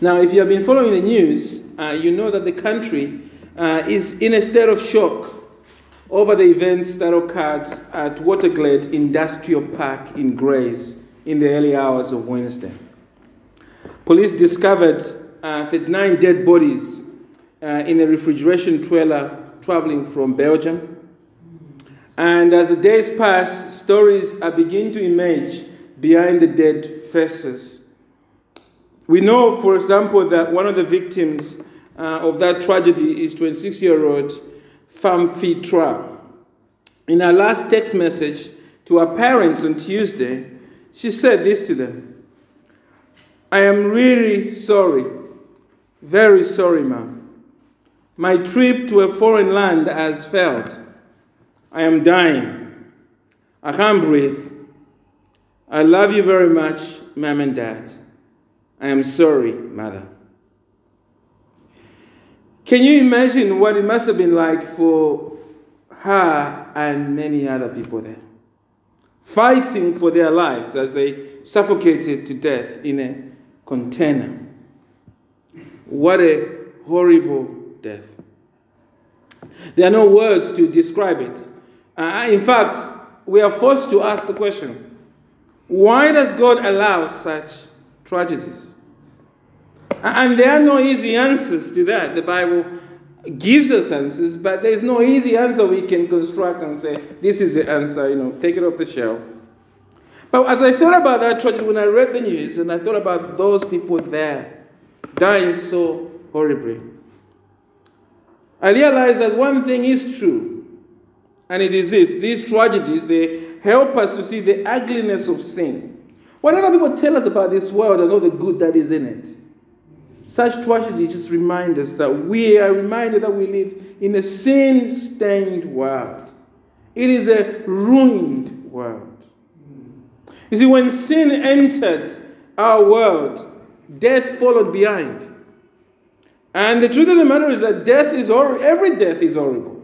Now, if you have been following the news, uh, you know that the country uh, is in a state of shock over the events that occurred at Waterglade Industrial Park in Grays in the early hours of Wednesday. Police discovered uh, 39 dead bodies uh, in a refrigeration trailer traveling from Belgium. And as the days pass, stories are beginning to emerge behind the dead faces. We know, for example, that one of the victims uh, of that tragedy is 26 year old Pham Thi Tra. In her last text message to her parents on Tuesday, she said this to them I am really sorry, very sorry, ma'am. My trip to a foreign land has failed. I am dying. I can't breathe. I love you very much, ma'am and dad. I am sorry, mother. Can you imagine what it must have been like for her and many other people there? Fighting for their lives as they suffocated to death in a container. What a horrible death. There are no words to describe it. Uh, in fact, we are forced to ask the question why does God allow such tragedies? And there are no easy answers to that. The Bible gives us answers, but there's no easy answer we can construct and say, this is the answer, you know, take it off the shelf. But as I thought about that tragedy, when I read the news and I thought about those people there dying so horribly, I realized that one thing is true, and it is this these tragedies, they help us to see the ugliness of sin. Whatever people tell us about this world and all the good that is in it, such tragedies just remind us that we are reminded that we live in a sin stained world. It is a ruined world. You see, when sin entered our world, death followed behind. And the truth of the matter is that death is horrible. Every death is horrible.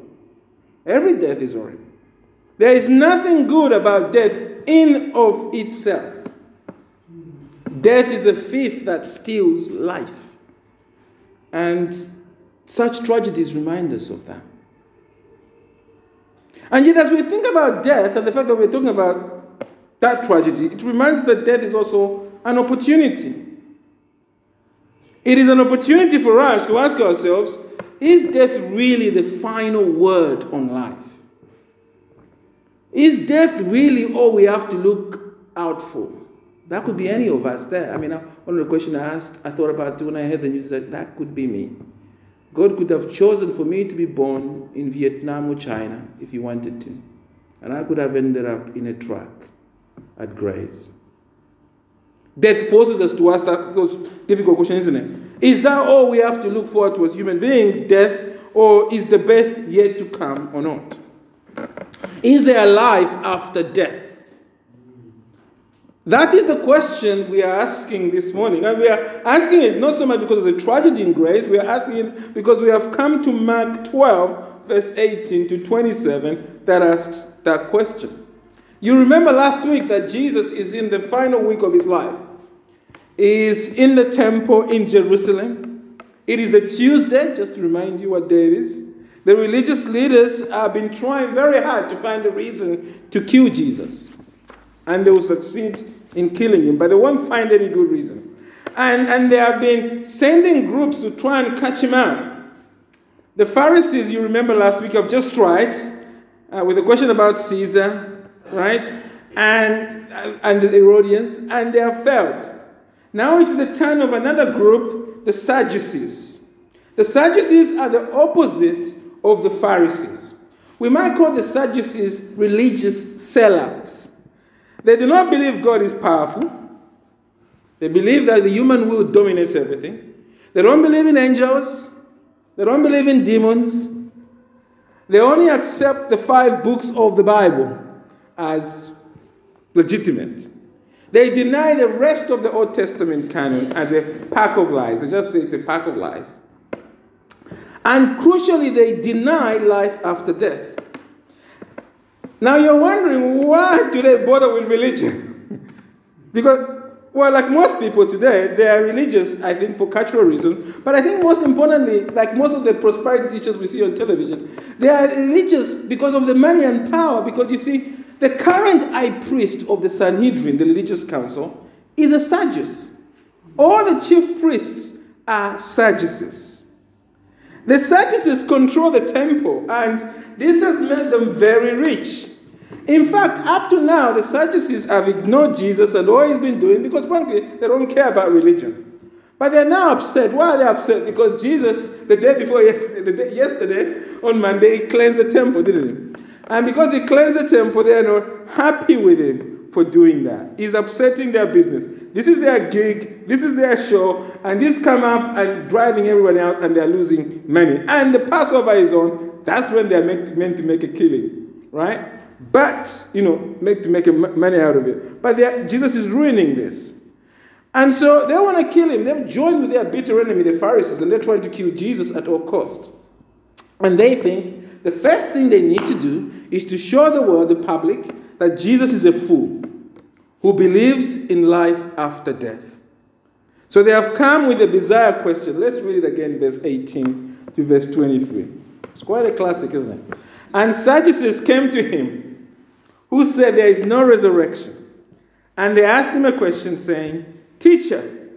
Every death is horrible. There is nothing good about death in of itself. Death is a thief that steals life. And such tragedies remind us of that. And yet, as we think about death and the fact that we're talking about that tragedy, it reminds us that death is also an opportunity. It is an opportunity for us to ask ourselves is death really the final word on life? Is death really all we have to look out for? That could be any of us there. I mean, one of the questions I asked, I thought about when I heard the news that that could be me. God could have chosen for me to be born in Vietnam or China if He wanted to. And I could have ended up in a truck at Grays. Death forces us to ask that those difficult questions, isn't it? Is that all we have to look forward to as human beings, death, or is the best yet to come or not? Is there a life after death? That is the question we are asking this morning. And we are asking it not so much because of the tragedy in Grays, we are asking it because we have come to Mark 12, verse 18 to 27, that asks that question. You remember last week that Jesus is in the final week of his life. He is in the temple in Jerusalem. It is a Tuesday, just to remind you what day it is. The religious leaders have been trying very hard to find a reason to kill Jesus. And they will succeed in killing him, but they won't find any good reason. And, and they have been sending groups to try and catch him out. The Pharisees, you remember last week, have just tried uh, with a question about Caesar right? And, and the Herodians, and they have failed. Now it is the turn of another group, the Sadducees. The Sadducees are the opposite of the Pharisees. We might call the Sadducees religious sellouts. They do not believe God is powerful. They believe that the human will dominates everything. They don't believe in angels. They don't believe in demons. They only accept the five books of the Bible as legitimate. They deny the rest of the Old Testament canon as a pack of lies. I just say it's a pack of lies. And crucially, they deny life after death. Now you're wondering, why do they bother with religion? because well, like most people today, they are religious, I think, for cultural reasons. But I think most importantly, like most of the prosperity teachers we see on television, they are religious because of the money and power. Because you see, the current high priest of the Sanhedrin, the religious council, is a Sadducees. All the chief priests are Sadducees. The Sadducees control the temple, and this has made them very rich. In fact, up to now, the Sadducees have ignored Jesus and all he's been doing because, frankly, they don't care about religion. But they're now upset. Why are they upset? Because Jesus, the day before yesterday, yesterday on Monday, he cleansed the temple, didn't he? And because he cleansed the temple, they are not happy with him for doing that. He's upsetting their business. This is their gig, this is their show, and this come up and driving everyone out, and they're losing money. And the Passover is on. That's when they're meant to make a killing, right? But you know, make to make money out of it. But Jesus is ruining this. And so they want to kill him. They've joined with their bitter enemy, the Pharisees, and they're trying to kill Jesus at all cost. And they think the first thing they need to do is to show the world, the public, that Jesus is a fool who believes in life after death. So they have come with a bizarre question. Let's read it again, verse 18 to verse 23. It's quite a classic, isn't it? And Sadducees came to him, who said there is no resurrection. And they asked him a question, saying, Teacher,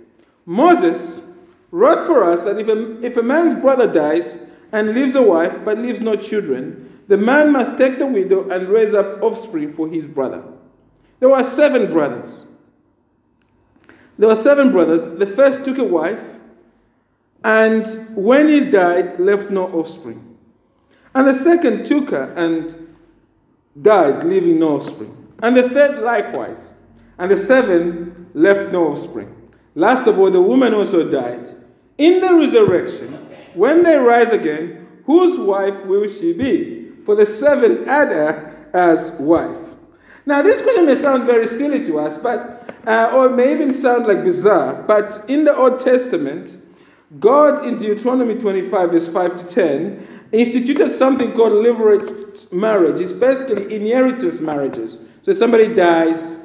Moses wrote for us that if a, if a man's brother dies and leaves a wife but leaves no children, the man must take the widow and raise up offspring for his brother. There were seven brothers. There were seven brothers. The first took a wife, and when he died, left no offspring. And the second took her and died, leaving no offspring. And the third likewise. And the seven left no offspring. Last of all, the woman also died. In the resurrection, when they rise again, whose wife will she be? For the seven had her as wife. Now, this question may sound very silly to us, but uh, or may even sound like bizarre. But in the Old Testament, God in Deuteronomy 25, verse 5 to 10, instituted something called levirate marriage. It's basically inheritance marriages. So somebody dies,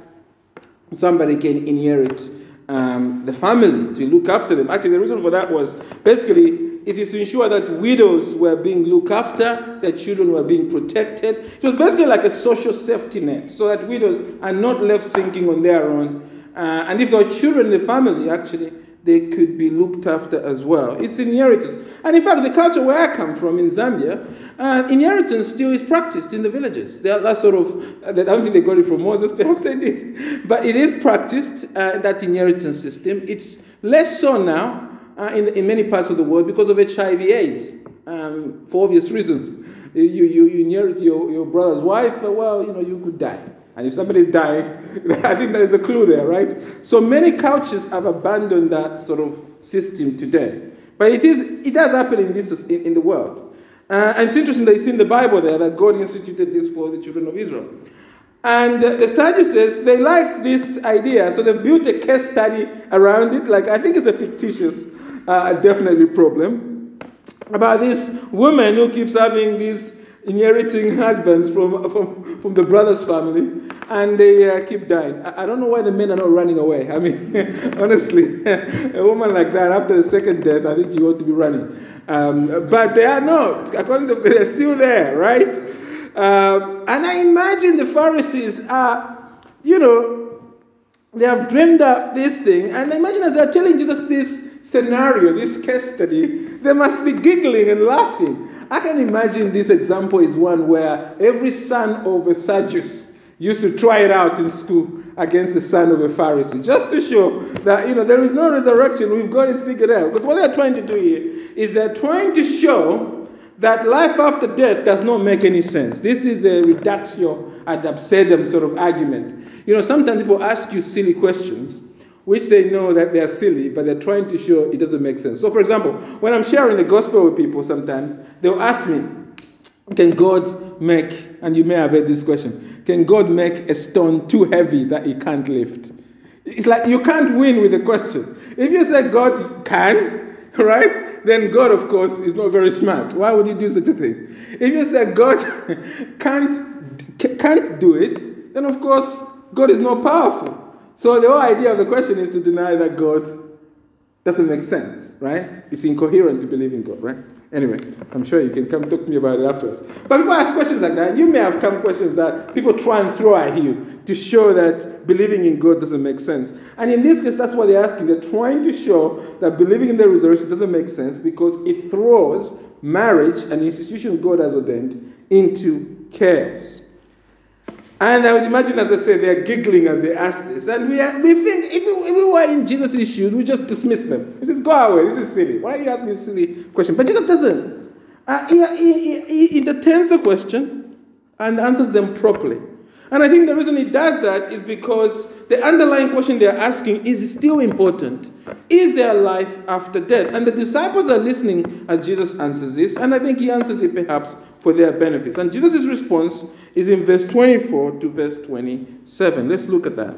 somebody can inherit um, the family to look after them. Actually, the reason for that was basically it is to ensure that widows were being looked after, their children were being protected. It was basically like a social safety net so that widows are not left sinking on their own. Uh, and if there are children in the family, actually, they could be looked after as well. It's inheritance. And in fact, the culture where I come from in Zambia, uh, inheritance still is practiced in the villages. That sort of, I don't think they got it from Moses, perhaps they did. But it is practiced, uh, that inheritance system. It's less so now uh, in, in many parts of the world because of HIV AIDS, um, for obvious reasons. You, you, you inherit your, your brother's wife, well, you know, you could die. And if somebody's dying, I think there's a clue there, right? So many cultures have abandoned that sort of system today. But it, is, it does happen in, this, in, in the world. Uh, and it's interesting that it's in the Bible there that God instituted this for the children of Israel. And uh, the Sadducees, they like this idea, so they built a case study around it. Like, I think it's a fictitious, uh, definitely problem, about this woman who keeps having these inheriting husbands from, from, from the brother's family, and they uh, keep dying. I, I, don't know why the men are not running away. I mean, honestly, a woman like that, after the second death, I think you ought to be running. Um, but they are not. According to they're still there, right? Um, and I imagine the Pharisees are, you know, they have dreamed up this thing, and I imagine as they're telling Jesus this scenario, this case study, they must be giggling and laughing. I can imagine this example is one where every son of a Sadducees used to try it out in school against the son of a Pharisee, just to show that you know there is no resurrection. We've got it figured out. Because what they're trying to do here is they're trying to show that life after death does not make any sense. This is a reductio ad absurdum sort of argument. You know, sometimes people ask you silly questions which they know that they're silly, but they're trying to show it doesn't make sense. So, for example, when I'm sharing the gospel with people, sometimes they'll ask me, Can God make, and you may have heard this question, can God make a stone too heavy that he can't lift? It's like you can't win with the question. If you say God can, right, then God, of course, is not very smart. Why would he do such a thing? If you say God can't, can't do it, then of course, God is not powerful. So the whole idea of the question is to deny that God doesn't make sense, right? It's incoherent to believe in God, right? Anyway, I'm sure you can come talk to me about it afterwards. But people ask questions like that. You may have come questions that people try and throw at you to show that believing in God doesn't make sense. And in this case, that's what they're asking. They're trying to show that believing in the resurrection doesn't make sense because it throws marriage, an institution God has ordained, into chaos. And I would imagine, as I said, they're giggling as they ask this. And we, are, we think if we, if we were in Jesus' shoes, we just dismiss them. We say, go away, this is silly. Why are you asking me a silly question? But Jesus doesn't. Uh, he, he, he, he entertains the question and answers them properly. And I think the reason he does that is because the underlying question they're asking is still important. Is there life after death? And the disciples are listening as Jesus answers this, and I think he answers it perhaps for their benefits. And Jesus' response is in verse 24 to verse 27. Let's look at that.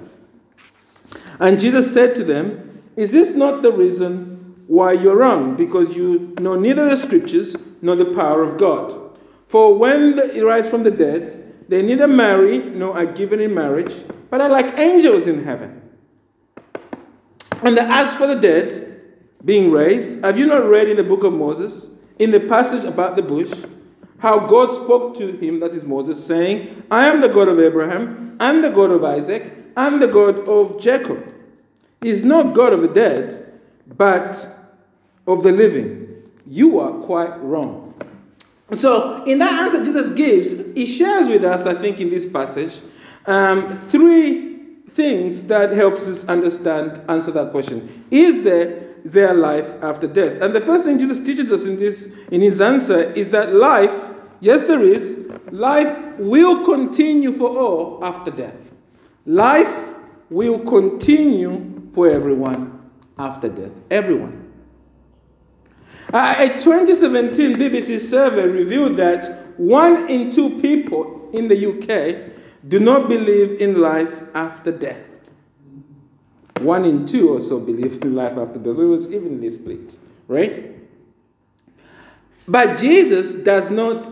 And Jesus said to them, Is this not the reason why you're wrong? Because you know neither the scriptures nor the power of God. For when they rise from the dead, they neither marry nor are given in marriage, but are like angels in heaven. And as for the dead being raised, have you not read in the book of Moses, in the passage about the bush, how God spoke to him, that is Moses, saying, I am the God of Abraham, and the God of Isaac, and the God of Jacob. He is not God of the dead, but of the living. You are quite wrong. So, in that answer Jesus gives, he shares with us, I think, in this passage, um, three things that helps us understand, answer that question. Is there their life after death? And the first thing Jesus teaches us in this, in his answer, is that life Yes, there is. Life will continue for all after death. Life will continue for everyone after death. Everyone. Uh, a 2017 BBC survey revealed that one in two people in the UK do not believe in life after death. One in two also believe in life after death. So it was evenly split, right? But Jesus does not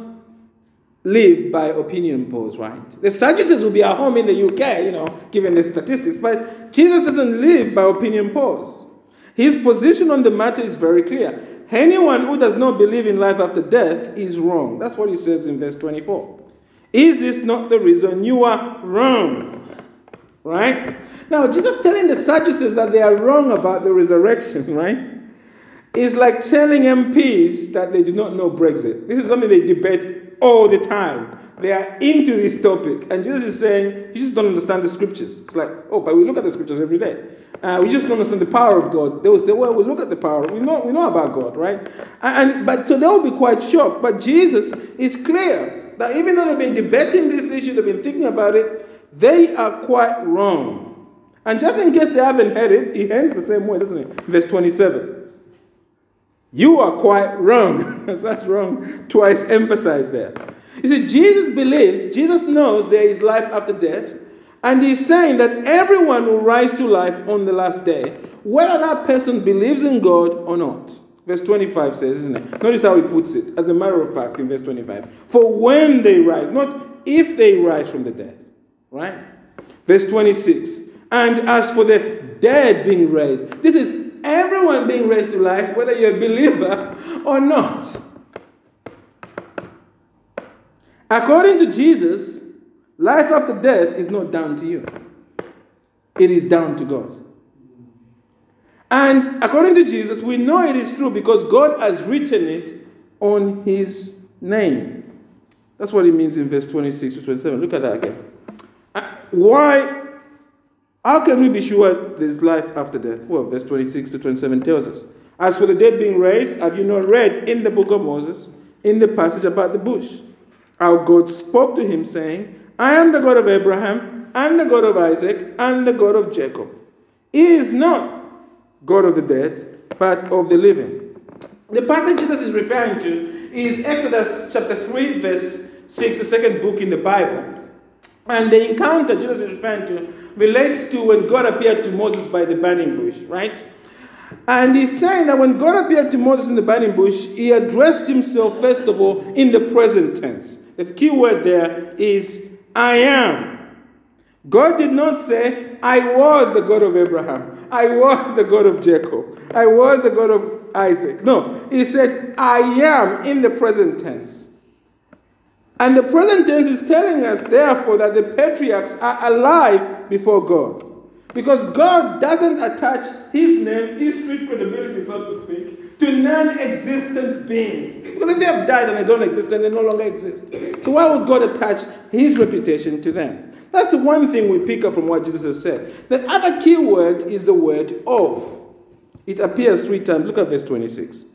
live by opinion polls, right? The Sadducees will be at home in the UK, you know, given the statistics, but Jesus doesn't live by opinion polls. His position on the matter is very clear. Anyone who does not believe in life after death is wrong. That's what he says in verse 24. Is this not the reason you are wrong? Right? Now, Jesus telling the Sadducees that they are wrong about the resurrection, right? Is like telling MPs that they do not know Brexit. This is something they debate all the time. They are into this topic. And Jesus is saying, you just don't understand the scriptures. It's like, oh, but we look at the scriptures every day. Uh, we just don't understand the power of God. They will say, well, we look at the power. We know, we know about God, right? And, and But so they will be quite shocked. But Jesus is clear that even though they've been debating this issue, they've been thinking about it, they are quite wrong. And just in case they haven't heard it, he ends the same way, doesn't it? Verse 27. You are quite wrong. That's wrong. Twice emphasized there. You see, Jesus believes, Jesus knows there is life after death, and he's saying that everyone will rise to life on the last day, whether that person believes in God or not. Verse 25 says, isn't it? Notice how he puts it, as a matter of fact, in verse 25. For when they rise, not if they rise from the dead. Right? Verse 26. And as for the dead being raised, this is everyone being raised to life, whether you're a believer or not. According to Jesus, life after death is not down to you, it is down to God. And according to Jesus, we know it is true because God has written it on his name. That's what it means in verse 26 to 27. Look at that again. Uh, why how can we be sure there's life after death? Well, verse 26 to 27 tells us. As for the dead being raised, have you not read in the book of Moses, in the passage about the bush, how God spoke to him, saying, I am the God of Abraham, and the God of Isaac, and the God of Jacob. He is not God of the dead, but of the living. The passage Jesus is referring to is Exodus chapter 3, verse 6, the second book in the Bible. And the encounter Jesus is referring to relates to when God appeared to Moses by the burning bush, right? And he's saying that when God appeared to Moses in the burning bush, he addressed himself, first of all, in the present tense. The key word there is I am. God did not say, I was the God of Abraham. I was the God of Jacob. I was the God of Isaac. No, he said, I am in the present tense. And the present tense is telling us, therefore, that the patriarchs are alive before God. Because God doesn't attach his name, his street credibility, so to speak, to non existent beings. Because if they have died and they don't exist, then they no longer exist. So why would God attach his reputation to them? That's the one thing we pick up from what Jesus has said. The other key word is the word of. It appears three times. Look at verse 26.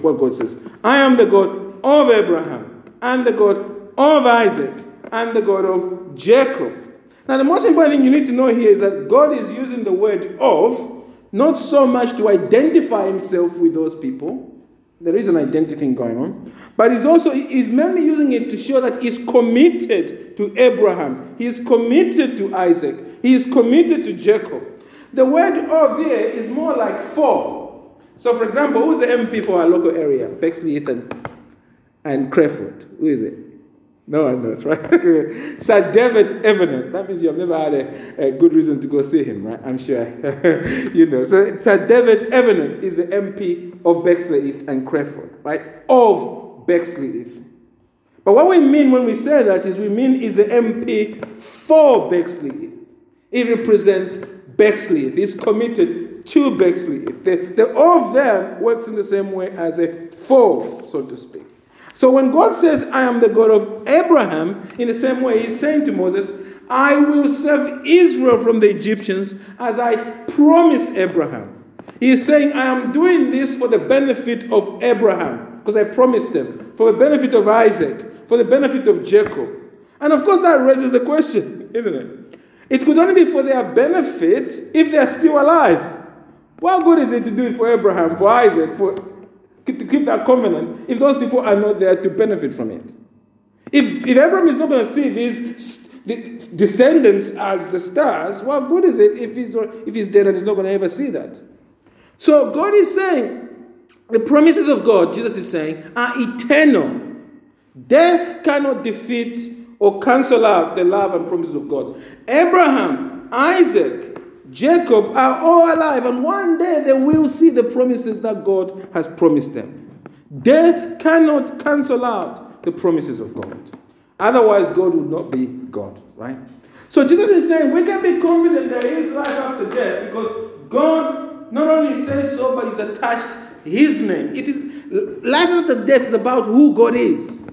What God says I am the God of Abraham, and the God of Isaac, and the God of Jacob. Now, the most important thing you need to know here is that God is using the word of not so much to identify himself with those people. There is an identity thing going on. But he's also he's mainly using it to show that he's committed to Abraham. He is committed to Isaac. He is committed to Jacob. The word of here is more like for. So, for example, who's the MP for our local area? Bexleyheath and Crayford. Who is it? No one knows, right? Sir David Evennett. That means you have never had a, a, good reason to go see him, right? I'm sure. you know. So Sir David Evennett is the MP of Bexley and Crayford, right? Of Bexley But what we mean when we say that is we mean is the MP for Bexley He represents Bexley. He's committed to Bexley. The, the of them works in the same way as a for, so to speak. So when God says, I am the God of Abraham, in the same way, He's saying to Moses, I will save Israel from the Egyptians as I promised Abraham. He is saying, I am doing this for the benefit of Abraham, because I promised him, for the benefit of Isaac, for the benefit of Jacob. And of course, that raises the question, isn't it? It could only be for their benefit if they are still alive. What good is it to do it for Abraham, for Isaac, for to keep that covenant if those people are not there to benefit from it. If, if Abraham is not going to see these descendants as the stars, what good is it if he's, if he's dead and he's not going to ever see that? So God is saying, the promises of God, Jesus is saying, are eternal. Death cannot defeat or cancel out the love and promises of God. Abraham, Isaac, Jacob are all alive, and one day they will see the promises that God has promised them. Death cannot cancel out the promises of God. Otherwise, God would not be God, right? So Jesus is saying we can be confident there is life after death because God not only says so, but He's attached His name. It is life after death is about who God is,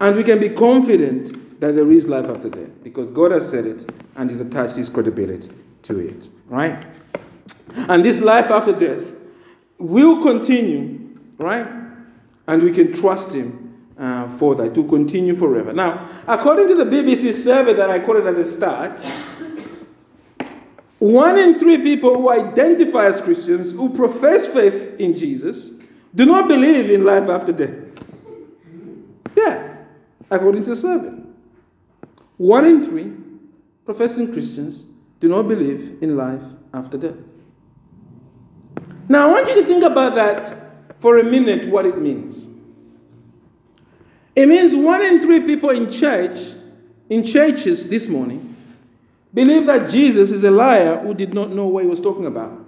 and we can be confident that there is life after death because God has said it and He's attached His credibility to it, right? And this life after death will continue, right? And we can trust Him uh, for that to continue forever. Now, according to the BBC survey that I quoted at the start, one in three people who identify as Christians, who profess faith in Jesus, do not believe in life after death. Yeah, according to the survey. One in three professing Christians do not believe in life after death. Now, I want you to think about that for a minute, what it means. It means one in three people in church, in churches this morning, believe that Jesus is a liar who did not know what he was talking about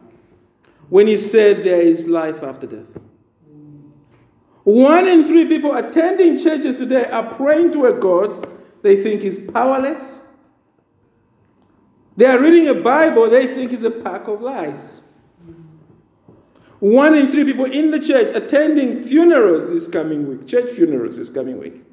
when he said there is life after death. One in three people attending churches today are praying to a God they think is powerless, they are reading a Bible they think is a pack of lies. One in three people in the church attending funerals this coming week, church funerals this coming week,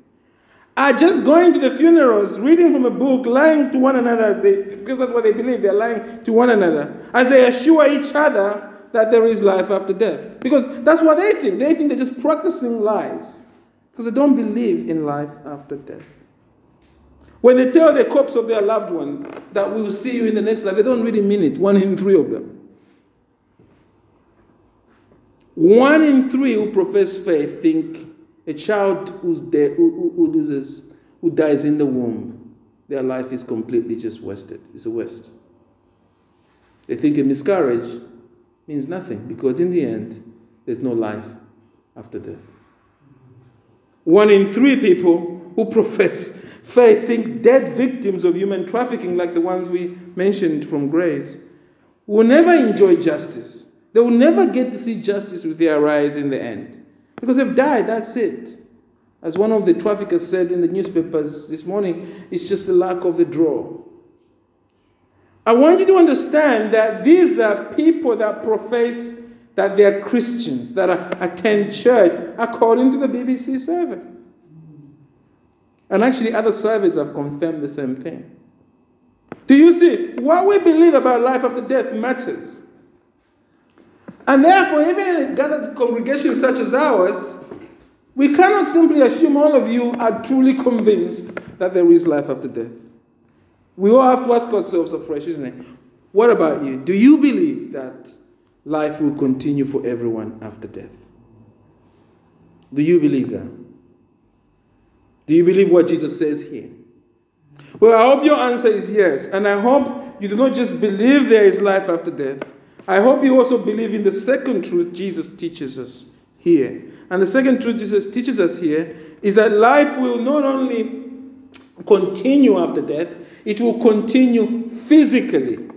are just going to the funerals, reading from a book, lying to one another, they, because that's what they believe. They're lying to one another as they assure each other that there is life after death. Because that's what they think. They think they're just practicing lies because they don't believe in life after death. When they tell the corpse of their loved one that we will see you in the next life, they don't really mean it. One in three of them. One in three who profess faith think a child who's who, who loses, who dies in the womb, their life is completely just wasted. It's a waste. They think a miscarriage means nothing because in the end, there's no life after death. One in three people who profess faith think dead victims of human trafficking, like the ones we mentioned from Grays, will never enjoy justice. They will never get to see justice with their eyes in the end. Because they've died, that's it. As one of the traffickers said in the newspapers this morning, it's just the luck of the draw. I want you to understand that these are people that profess that they are Christians, that attend church, according to the BBC survey. And actually, other surveys have confirmed the same thing. Do you see? What we believe about life after death matters. And therefore, even in a gathered congregation such as ours, we cannot simply assume all of you are truly convinced that there is life after death. We all have to ask ourselves afresh, isn't it? What about you? Do you believe that life will continue for everyone after death? Do you believe that? Do you believe what Jesus says here? Well, I hope your answer is yes. And I hope you do not just believe there is life after death. I hope you also believe in the second truth Jesus teaches us here. And the second truth Jesus teaches us here is that life will not only continue after death, it will continue physically.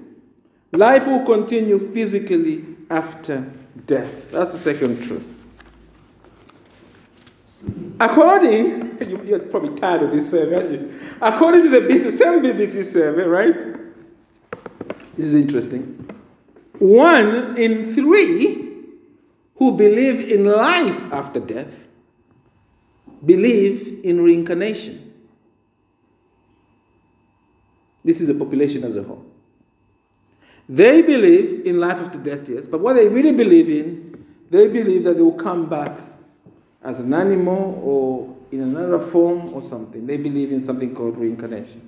Life will continue physically after death. That's the second truth. According, you're probably tired of this survey, you? According to the same BBC survey, right? This is interesting. One in three who believe in life after death believe in reincarnation. This is the population as a whole. They believe in life after death, yes, but what they really believe in, they believe that they will come back as an animal or in another form or something. They believe in something called reincarnation.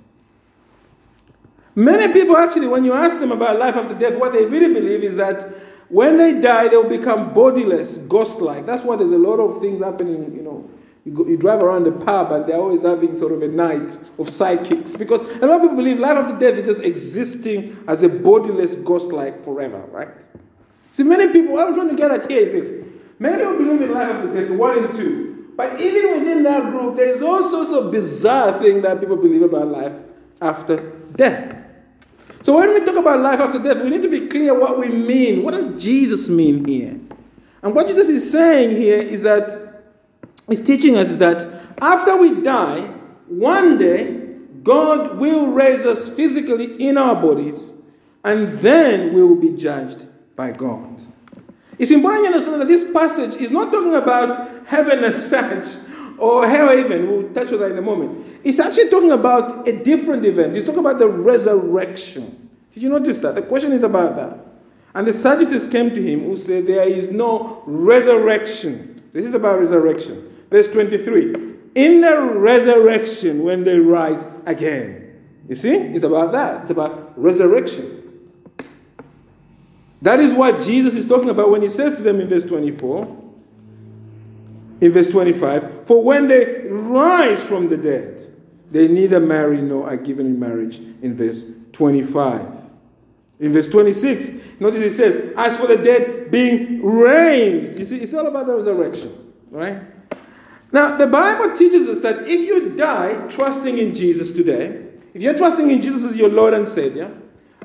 Many people actually, when you ask them about life after death, what they really believe is that when they die, they'll become bodiless, ghost-like. That's why there's a lot of things happening, you know. You, go, you drive around the pub and they're always having sort of a night of psychics because a lot of people believe life after death is just existing as a bodiless ghost-like forever, right? See, many people, what I'm trying to get at here is this. Many people believe in life after death, one and two. But even within that group, there's all sorts of bizarre things that people believe about life after death. So when we talk about life after death, we need to be clear what we mean. What does Jesus mean here? And what Jesus is saying here is that he's teaching us is that after we die, one day God will raise us physically in our bodies, and then we will be judged by God. It's important to understand that this passage is not talking about heaven as such or hell even. We'll touch on that in a moment. It's actually talking about a different event. It's talking about the resurrection. Did you notice that? The question is about that. And the Sadducees came to him who said, There is no resurrection. This is about resurrection. Verse 23 In the resurrection, when they rise again. You see? It's about that. It's about resurrection. That is what Jesus is talking about when he says to them in verse 24 in verse 25 For when they rise from the dead, they neither marry nor are given in marriage, in verse 25. In verse 26, notice it says, As for the dead being raised, you see, it's all about the resurrection, right? Now, the Bible teaches us that if you die trusting in Jesus today, if you're trusting in Jesus as your Lord and Savior,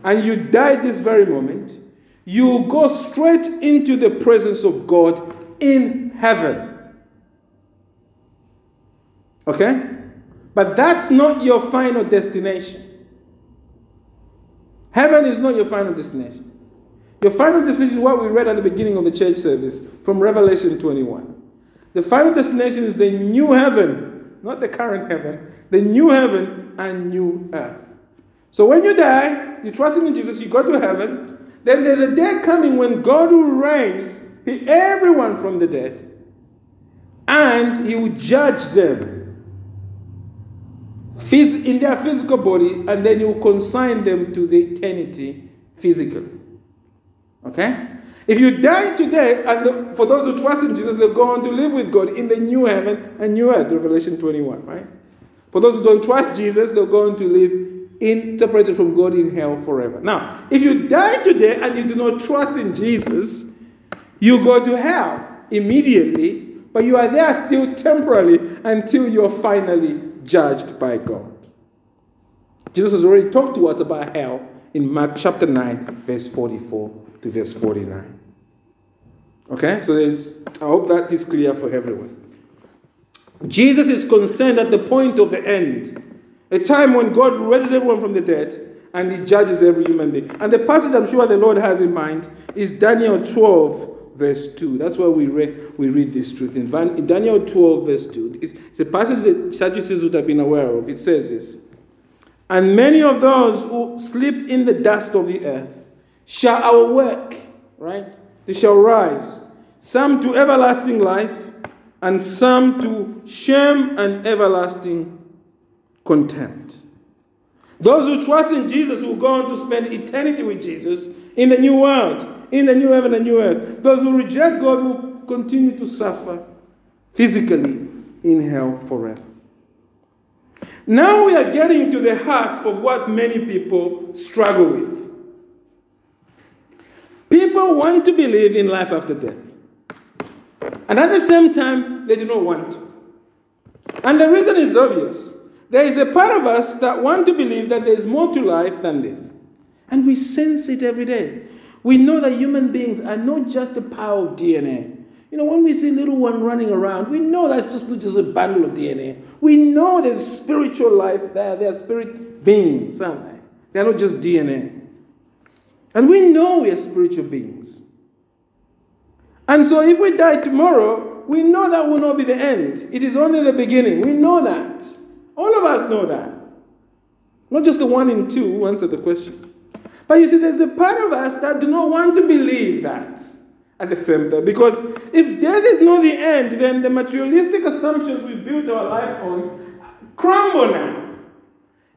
and you die this very moment, you go straight into the presence of God in heaven. Okay? But that's not your final destination. Heaven is not your final destination. Your final destination is what we read at the beginning of the church service from Revelation 21. The final destination is the new heaven, not the current heaven, the new heaven and new earth. So when you die, you trust in Jesus, you go to heaven. Then there's a day coming when God will raise everyone from the dead and he will judge them in their physical body, and then he will consign them to the eternity physically. Okay? If you die today, and the, for those who trust in Jesus, they'll go on to live with God in the new heaven and new earth, Revelation 21, right? For those who don't trust Jesus, they'll go on to live in separated from God in hell forever. Now, if you die today and you do not trust in Jesus, you go to hell immediately, but you are there still temporarily until you're finally judged by God. Jesus has already talked to us about hell in Mark chapter 9, verse 44 to verse 49. Okay, so I hope that is clear for everyone. Jesus is concerned at the point of the end, a time when God raises everyone from the dead and he judges every human being. And the passage I'm sure the Lord has in mind is Daniel 12, verse 2. That's why we read, we read this truth. In, Daniel 12, verse 2, it's, it's a passage that Sadducees would have been aware of. It says this And many of those who sleep in the dust of the earth shall awake, right? They shall rise, some to everlasting life, and some to shame and everlasting contempt. Those who trust in Jesus will go on to spend eternity with Jesus in the new world, in the new heaven and new earth. Those who reject God will continue to suffer physically in hell forever. Now we are getting to the heart of what many people struggle with. People want to believe in life after death. And at the same time, they do not want to. And the reason is obvious. There is a part of us that want to believe that there is more to life than this. And we sense it every day. We know that human beings are not just the power of DNA. You know, when we see little one running around, we know that's just, just a bundle of DNA. We know there's spiritual life there. They are spirit beings, aren't they? They're not just DNA. And we know we are spiritual beings. And so if we die tomorrow, we know that will not be the end. It is only the beginning. We know that. All of us know that. Not just the one in two who answered the question. But you see, there's a part of us that do not want to believe that at the same time. Because if death is not the end, then the materialistic assumptions we built our life on crumble now.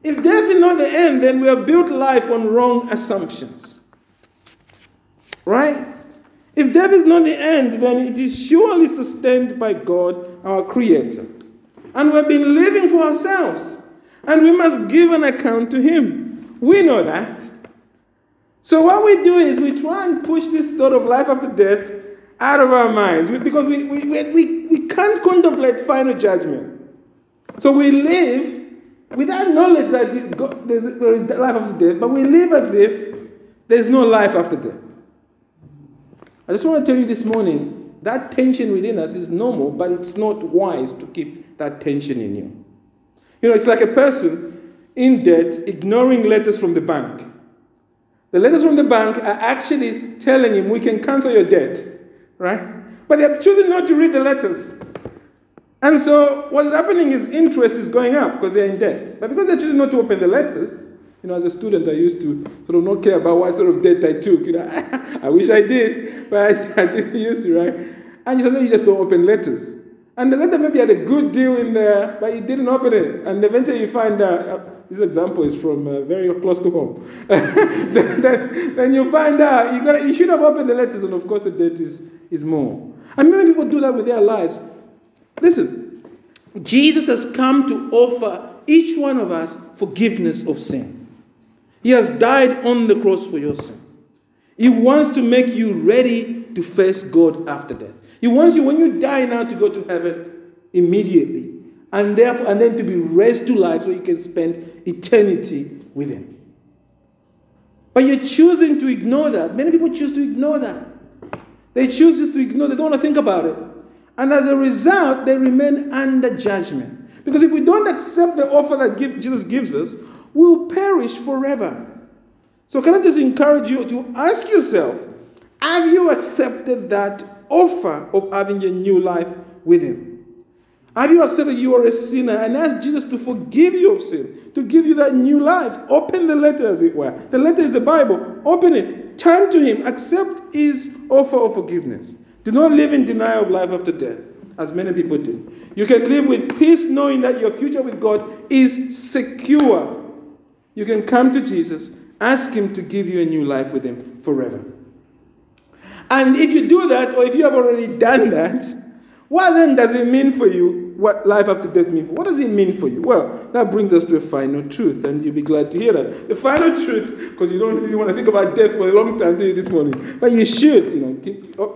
If death is not the end, then we have built life on wrong assumptions. Right? If death is not the end, then it is surely sustained by God, our Creator. And we've been living for ourselves. And we must give an account to Him. We know that. So, what we do is we try and push this thought of life after death out of our minds because we, we, we, we can't contemplate final judgment. So, we live without knowledge that there is life after death, but we live as if there's no life after death. I just want to tell you this morning that tension within us is normal, but it's not wise to keep that tension in you. You know, it's like a person in debt ignoring letters from the bank. The letters from the bank are actually telling him, we can cancel your debt, right? But they're choosing not to read the letters. And so what is happening is interest is going up because they're in debt. But because they're choosing not to open the letters, you know, as a student, I used to sort of not care about what sort of debt I took. You know, I wish I did, but I, didn't use to, right? And you sometimes you just don't open letters. And the letter maybe had a good deal in there, but you didn't open it. And eventually you find out, uh, this example is from uh, very close to home. then, then, then, you find out you, got you should have opened the letters, and of course the debt is, is more. And many people do that with their lives. Listen, Jesus has come to offer each one of us forgiveness of sin. He has died on the cross for your sin. He wants to make you ready to face God after death. He wants you, when you die now, to go to heaven immediately. And therefore, and then to be raised to life so you can spend eternity with Him. But you're choosing to ignore that. Many people choose to ignore that. They choose just to ignore, they don't want to think about it. And as a result, they remain under judgment. Because if we don't accept the offer that Jesus gives us, we will perish forever. So, can I just encourage you to ask yourself have you accepted that offer of having a new life with Him? Have you accepted you are a sinner and asked Jesus to forgive you of sin, to give you that new life? Open the letter, as it were. The letter is the Bible. Open it. Turn to Him. Accept His offer of forgiveness. Do not live in denial of life after death, as many people do. You can live with peace knowing that your future with God is secure you can come to Jesus, ask Him to give you a new life with Him forever. And if you do that, or if you have already done that, what then does it mean for you? What life after death means? What does it mean for you? Well, that brings us to a final truth, and you'll be glad to hear that. The final truth, because you don't really want to think about death for a long time, this morning? But you should, you know, keep, oh,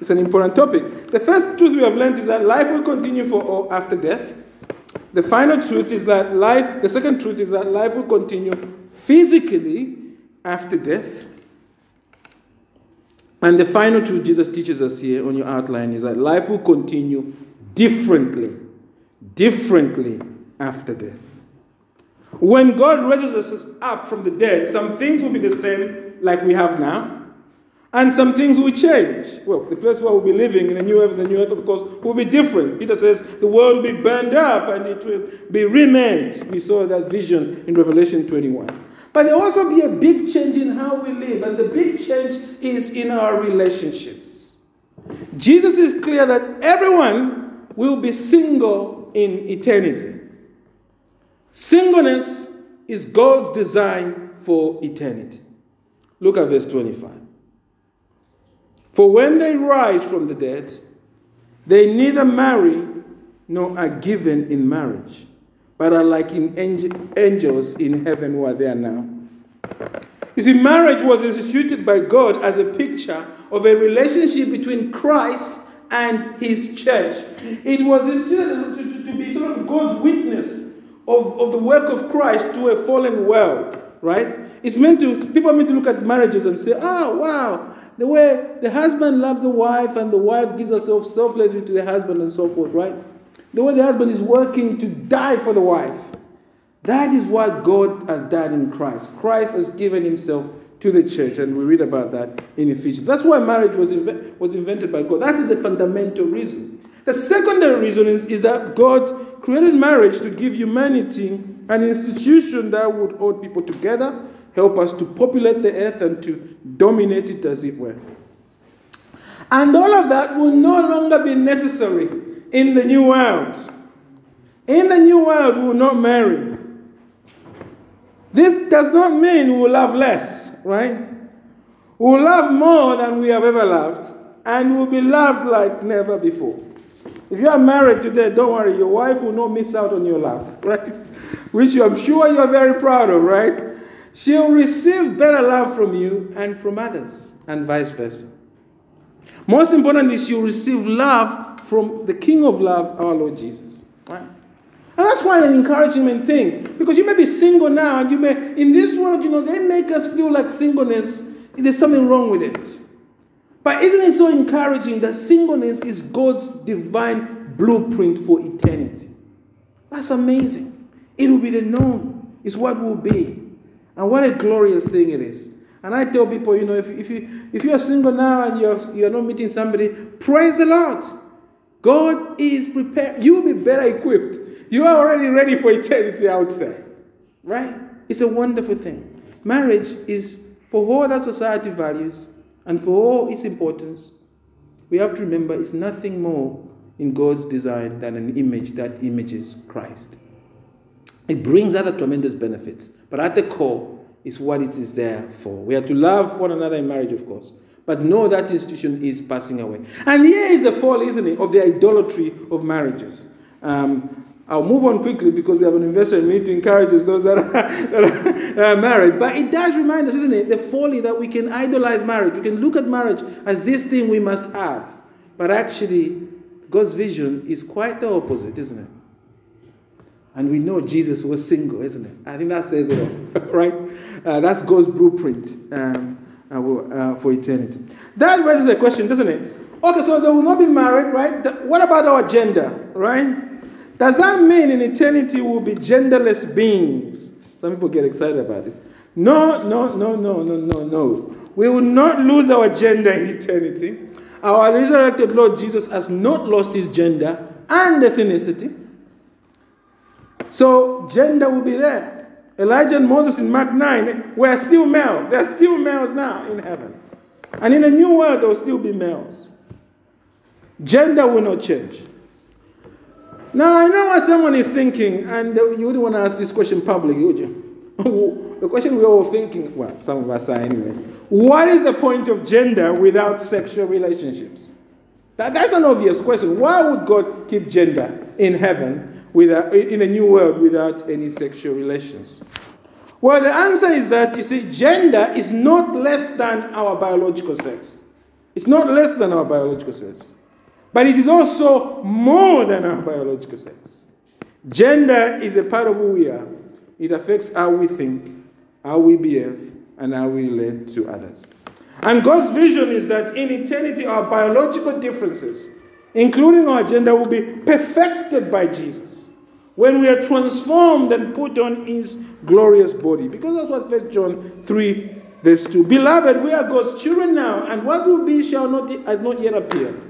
it's an important topic. The first truth we have learned is that life will continue for after death. The final truth is that life, the second truth is that life will continue physically after death. And the final truth Jesus teaches us here on your outline is that life will continue differently, differently after death. When God raises us up from the dead, some things will be the same like we have now, and some things will change. Well, the place where we'll be living in the new heaven, the new earth, of course, will be different. Peter says the world will be burned up and it will be remade. We saw that vision in Revelation 21. But there also be a big change in how we live, and the big change is in our relationships. Jesus is clear that everyone will be single in eternity. Singleness is God's design for eternity. Look at verse 25. For when they rise from the dead, they neither marry nor are given in marriage, but are like in angels in heaven who are there now. You see, marriage was instituted by God as a picture of a relationship between Christ and his church. It was instituted to, to, to be sort of God's witness of, of the work of Christ to a fallen world, right? It's meant to, people are meant to look at marriages and say, oh, wow, the way the husband loves the wife and the wife gives herself selflessly to the husband and so forth, right? The way the husband is working to die for the wife. That is what God has done in Christ. Christ has given himself to the church, and we read about that in Ephesians. That's why marriage was, inve- was invented by God. That is a fundamental reason. The secondary reason is, is that God created marriage to give humanity an institution that would hold people together help us to populate the earth and to dominate it, as it were. And all of that will no longer be necessary in the new world. In the new world, we will not marry. This does not mean we will love less, right? We will love more than we have ever loved, and we will be loved like never before. If you are married today, don't worry, your wife will not miss out on your love, right? Which I'm sure you're very proud of, right? she'll receive better love from you and from others, and vice versa. Most importantly, is you receive love from the King of love, our Lord Jesus. Right? And that's quite an encouraging thing. Because you may be single now, and you may, in this world, you know, they make us feel like singleness, there's something wrong with it. But isn't it so encouraging that singleness is God's divine blueprint for eternity? That's amazing. It will be the norm, it's what will be. And what a glorious thing it is. And I tell people, you know, if, if, you, if you're single now and you're, you're not meeting somebody, praise the Lord. God is prepared. You'll be better equipped. You are already ready for eternity, I would say. Right? It's a wonderful thing. Marriage is, for all that society values and for all its importance, we have to remember it's nothing more in God's design than an image that images Christ. It brings other tremendous benefits, but at the core is what it is there for. We are to love one another in marriage, of course, but know that institution is passing away. And here is the fall, isn't it, of the idolatry of marriages. Um, I'll move on quickly because we have an investor and we need to encourage those that are, that are, married. But it does remind us, isn't it, the folly that we can idolize marriage. We can look at marriage as this thing we must have. But actually, God's vision is quite the opposite, isn't it? And we know Jesus was single, isn't it? I think that says it all, right? Uh, that's God's blueprint um, uh, uh, for eternity. That raises a question, doesn't it? Okay, so they will not be married, right? What about our gender, right? Does that mean in eternity we'll be genderless beings? Some people get excited about this. No, no, no, no, no, no, no. We will not lose our gender in eternity. Our resurrected Lord Jesus has not lost his gender and ethnicity. So gender will be there. Elijah and Moses in Mark 9 eh, were still male. They're still males now in heaven. And in a new world, there will still be males. Gender will not change. Now, I know what someone is thinking, and uh, you wouldn't want to ask this question publicly, would you? the question we're all thinking, well, some of us are, anyways. What is the point of gender without sexual relationships? That, that's an obvious question. Why would God keep gender in heaven without, in a new world without any sexual relations? Well, the answer is that, you see, gender is not less than our biological sex. It's not less than our biological sex. But it is also more than our biological sex. Gender is a part of who we are. It affects how we think, how we behave, and how we relate to others. And God's vision is that in eternity, our biological differences, including our gender, will be perfected by Jesus when we are transformed and put on his glorious body. Because that's what First John 3, verse 2. Beloved, we are God's children now, and what will be shall not has not yet appeared.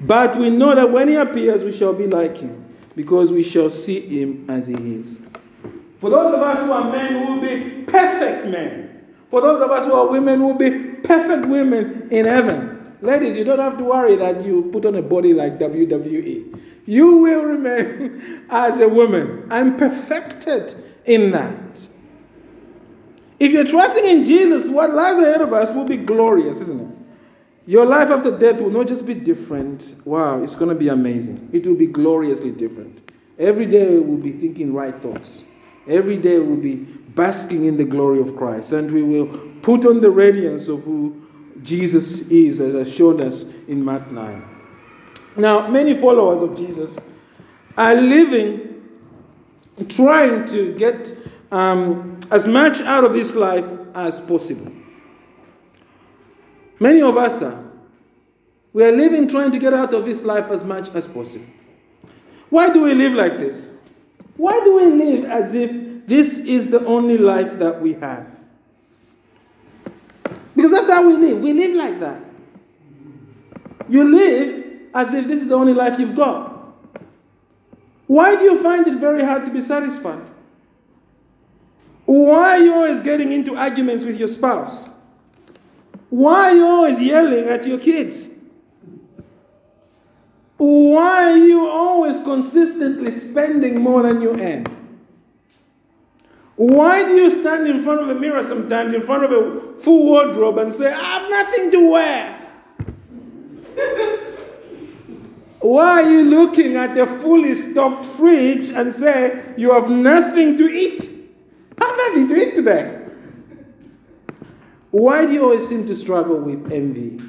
But we know that when he appears, we shall be like him, because we shall see him as he is. For those of us who are men, we will be perfect men. For those of us who are women, we will be perfect women in heaven. Ladies, you don't have to worry that you put on a body like WWE. You will remain as a woman. I'm perfected in that. If you're trusting in Jesus, what lies ahead of us will be glorious, isn't it? Your life after death will not just be different. Wow, it's going to be amazing. It will be gloriously different. Every day we'll be thinking right thoughts. Every day we'll be basking in the glory of Christ. And we will put on the radiance of who Jesus is, as has shown us in Mark 9. Now, many followers of Jesus are living, trying to get um, as much out of this life as possible. Many of us are. We are living trying to get out of this life as much as possible. Why do we live like this? Why do we live as if this is the only life that we have? Because that's how we live. We live like that. You live as if this is the only life you've got. Why do you find it very hard to be satisfied? Why are you always getting into arguments with your spouse? Why are you always yelling at your kids? Why are you always consistently spending more than you earn? Why do you stand in front of a mirror sometimes, in front of a full wardrobe, and say, I have nothing to wear? Why are you looking at the fully stocked fridge and say, You have nothing to eat? Have nothing to eat today. Why do you always seem to struggle with envy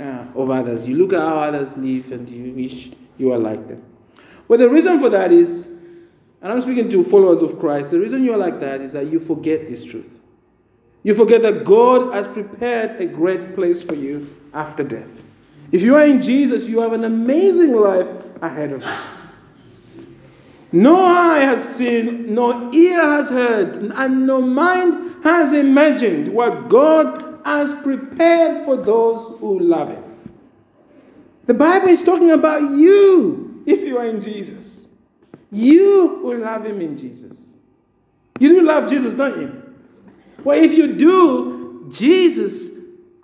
uh, of others? You look at how others live and you wish you were like them. Well, the reason for that is and I'm speaking to followers of Christ. The reason you're like that is that you forget this truth. You forget that God has prepared a great place for you after death. If you are in Jesus, you have an amazing life ahead of you. No eye has seen, no ear has heard, and no mind has imagined what God has prepared for those who love Him. The Bible is talking about you if you are in Jesus. You will love him in Jesus. You do love Jesus, don't you? Well, if you do, Jesus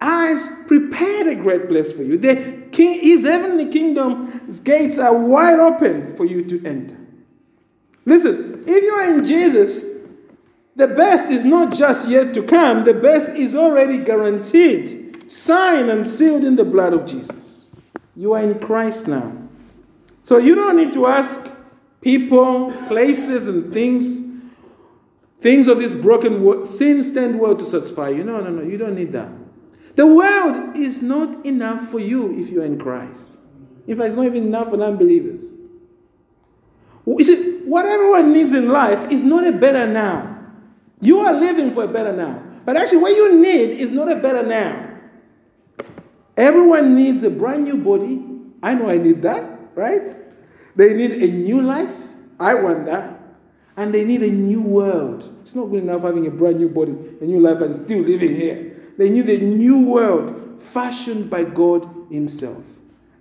has prepared a great place for you. The king, his heavenly kingdom's gates are wide open for you to enter. Listen, if you are in Jesus, the best is not just yet to come, the best is already guaranteed, signed and sealed in the blood of Jesus. You are in Christ now. So you don't need to ask people, places, and things, things of this broken world, sin stand world to satisfy you. No, no, no, you don't need that. The world is not enough for you if you are in Christ. In fact, it's not even enough for unbelievers. You see, what everyone needs in life is not a better now. You are living for a better now. But actually, what you need is not a better now. Everyone needs a brand new body. I know I need that, right? They need a new life. I want that. And they need a new world. It's not good enough having a brand new body, a new life, and still living here. They knew the new world fashioned by God Himself.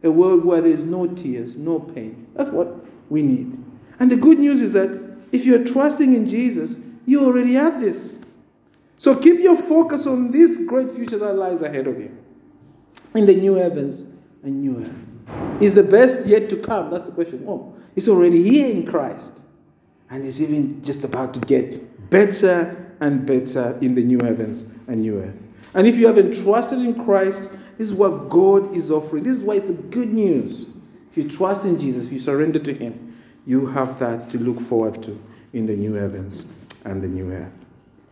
A world where there's no tears, no pain. That's what we need. And the good news is that if you're trusting in Jesus, you already have this. So keep your focus on this great future that lies ahead of you in the new heavens and new earth. Is the best yet to come? That's the question. Oh, it's already here in Christ. And it's even just about to get better and better in the new heavens and new earth. And if you haven't trusted in Christ, this is what God is offering. This is why it's a good news. If you trust in Jesus, if you surrender to Him, you have that to look forward to in the new heavens and the new earth.